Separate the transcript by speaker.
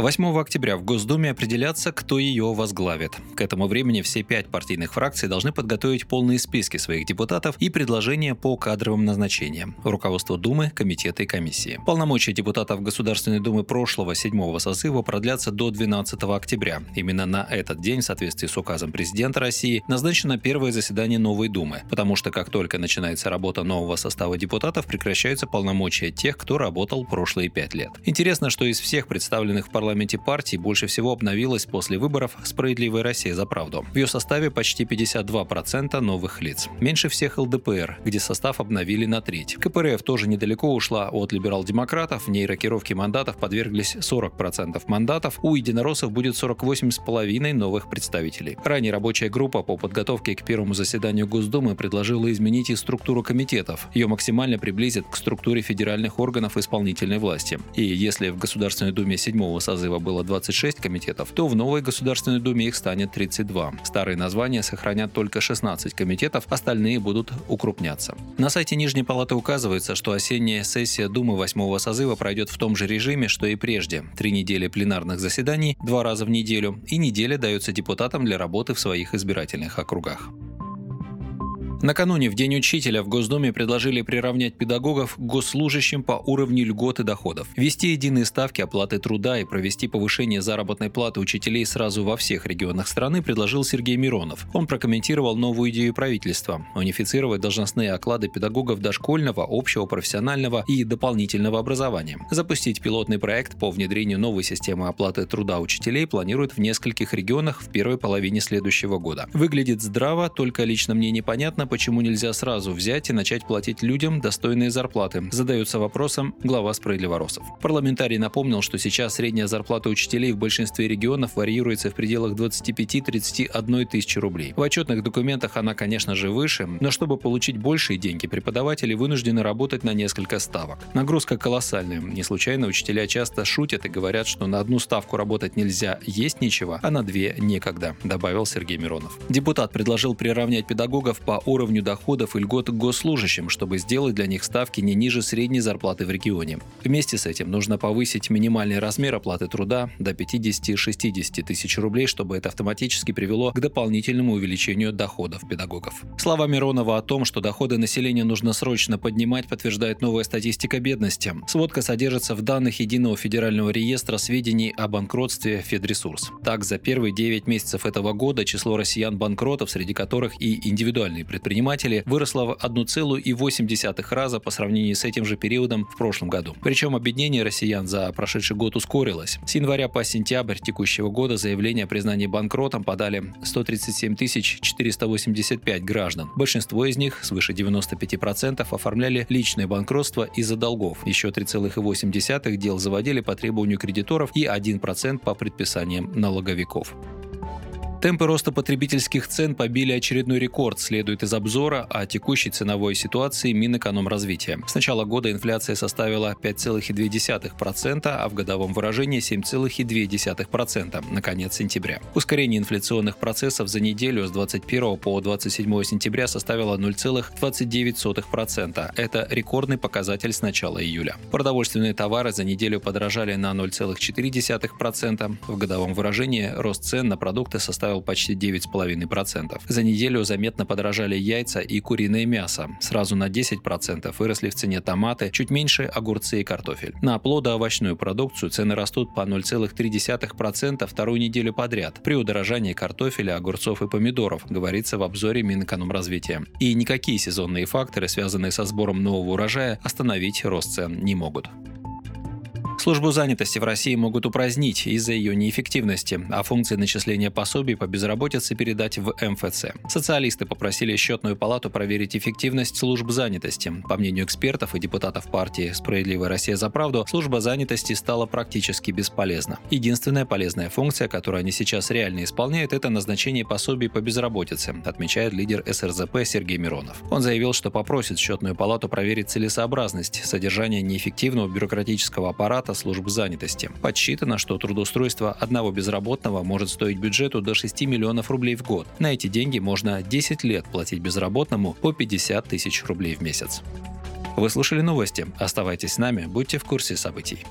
Speaker 1: 8 октября в Госдуме определятся, кто ее возглавит. К этому времени все пять партийных фракций должны подготовить полные списки своих депутатов и предложения по кадровым назначениям. Руководство Думы, комитеты и комиссии. Полномочия депутатов Государственной Думы прошлого седьмого созыва продлятся до 12 октября. Именно на этот день, в соответствии с указом президента России, назначено первое заседание новой Думы, потому что как только начинается работа нового состава депутатов, прекращаются полномочия тех, кто работал прошлые пять лет. Интересно, что из всех представленных в парламенте парламенте партии больше всего обновилась после выборов «Справедливая Россия за правду». В ее составе почти 52% новых лиц. Меньше всех ЛДПР, где состав обновили на треть. КПРФ тоже недалеко ушла от либерал-демократов. В ней рокировке мандатов подверглись 40% мандатов. У единороссов будет 48,5 новых представителей. Ранее рабочая группа по подготовке к первому заседанию Госдумы предложила изменить и структуру комитетов. Ее максимально приблизит к структуре федеральных органов исполнительной власти. И если в Государственной Думе седьмого созыва созыва было 26 комитетов, то в новой Государственной Думе их станет 32. Старые названия сохранят только 16 комитетов, остальные будут укрупняться. На сайте Нижней Палаты указывается, что осенняя сессия Думы 8 созыва пройдет в том же режиме, что и прежде. Три недели пленарных заседаний, два раза в неделю, и неделя дается депутатам для работы в своих избирательных округах. Накануне в День учителя в Госдуме предложили приравнять педагогов к госслужащим по уровню льгот и доходов, ввести единые ставки оплаты труда и провести повышение заработной платы учителей сразу во всех регионах страны предложил Сергей Миронов. Он прокомментировал новую идею правительства – унифицировать должностные оклады педагогов дошкольного, общего, профессионального и дополнительного образования. Запустить пилотный проект по внедрению новой системы оплаты труда учителей планируют в нескольких регионах в первой половине следующего года. Выглядит здраво, только лично мне непонятно, почему нельзя сразу взять и начать платить людям достойные зарплаты, задается вопросом глава справедливоросов. Парламентарий напомнил, что сейчас средняя зарплата учителей в большинстве регионов варьируется в пределах 25-31 тысячи рублей. В отчетных документах она, конечно же, выше, но чтобы получить большие деньги, преподаватели вынуждены работать на несколько ставок. Нагрузка колоссальная. Не случайно учителя часто шутят и говорят, что на одну ставку работать нельзя, есть нечего, а на две некогда, добавил Сергей Миронов. Депутат предложил приравнять педагогов по уровню уровню доходов и льгот госслужащим, чтобы сделать для них ставки не ниже средней зарплаты в регионе. Вместе с этим нужно повысить минимальный размер оплаты труда до 50-60 тысяч рублей, чтобы это автоматически привело к дополнительному увеличению доходов педагогов. Слова Миронова о том, что доходы населения нужно срочно поднимать, подтверждает новая статистика бедности. Сводка содержится в данных Единого федерального реестра сведений о банкротстве Федресурс. Так, за первые 9 месяцев этого года число россиян-банкротов, среди которых и индивидуальные предприятия, предпринимателей выросла в 1,8 раза по сравнению с этим же периодом в прошлом году. Причем объединение россиян за прошедший год ускорилось. С января по сентябрь текущего года заявление о признании банкротом подали 137 485 граждан. Большинство из них, свыше 95%, оформляли личное банкротство из-за долгов. Еще 3,8 дел заводили по требованию кредиторов и 1% по предписаниям налоговиков. Темпы роста потребительских цен побили очередной рекорд, следует из обзора о текущей ценовой ситуации Минэкономразвития. С начала года инфляция составила 5,2%, а в годовом выражении 7,2% на конец сентября. Ускорение инфляционных процессов за неделю с 21 по 27 сентября составило 0,29%. Это рекордный показатель с начала июля. Продовольственные товары за неделю подорожали на 0,4%. В годовом выражении рост цен на продукты составил составил почти 9,5%. За неделю заметно подорожали яйца и куриное мясо. Сразу на 10% выросли в цене томаты, чуть меньше огурцы и картофель. На плодоовощную продукцию цены растут по 0,3% вторую неделю подряд при удорожании картофеля, огурцов и помидоров, говорится в обзоре Минэкономразвития. И никакие сезонные факторы, связанные со сбором нового урожая, остановить рост цен не могут. Службу занятости в России могут упразднить из-за ее неэффективности, а функции начисления пособий по безработице передать в МФЦ. Социалисты попросили счетную палату проверить эффективность служб занятости. По мнению экспертов и депутатов партии «Справедливая Россия за правду», служба занятости стала практически бесполезна. Единственная полезная функция, которую они сейчас реально исполняют, это назначение пособий по безработице, отмечает лидер СРЗП Сергей Миронов. Он заявил, что попросит счетную палату проверить целесообразность содержания неэффективного бюрократического аппарата аппарата служб занятости. Подсчитано, что трудоустройство одного безработного может стоить бюджету до 6 миллионов рублей в год. На эти деньги можно 10 лет платить безработному по 50 тысяч рублей в месяц. Вы слушали новости. Оставайтесь с нами, будьте в курсе событий.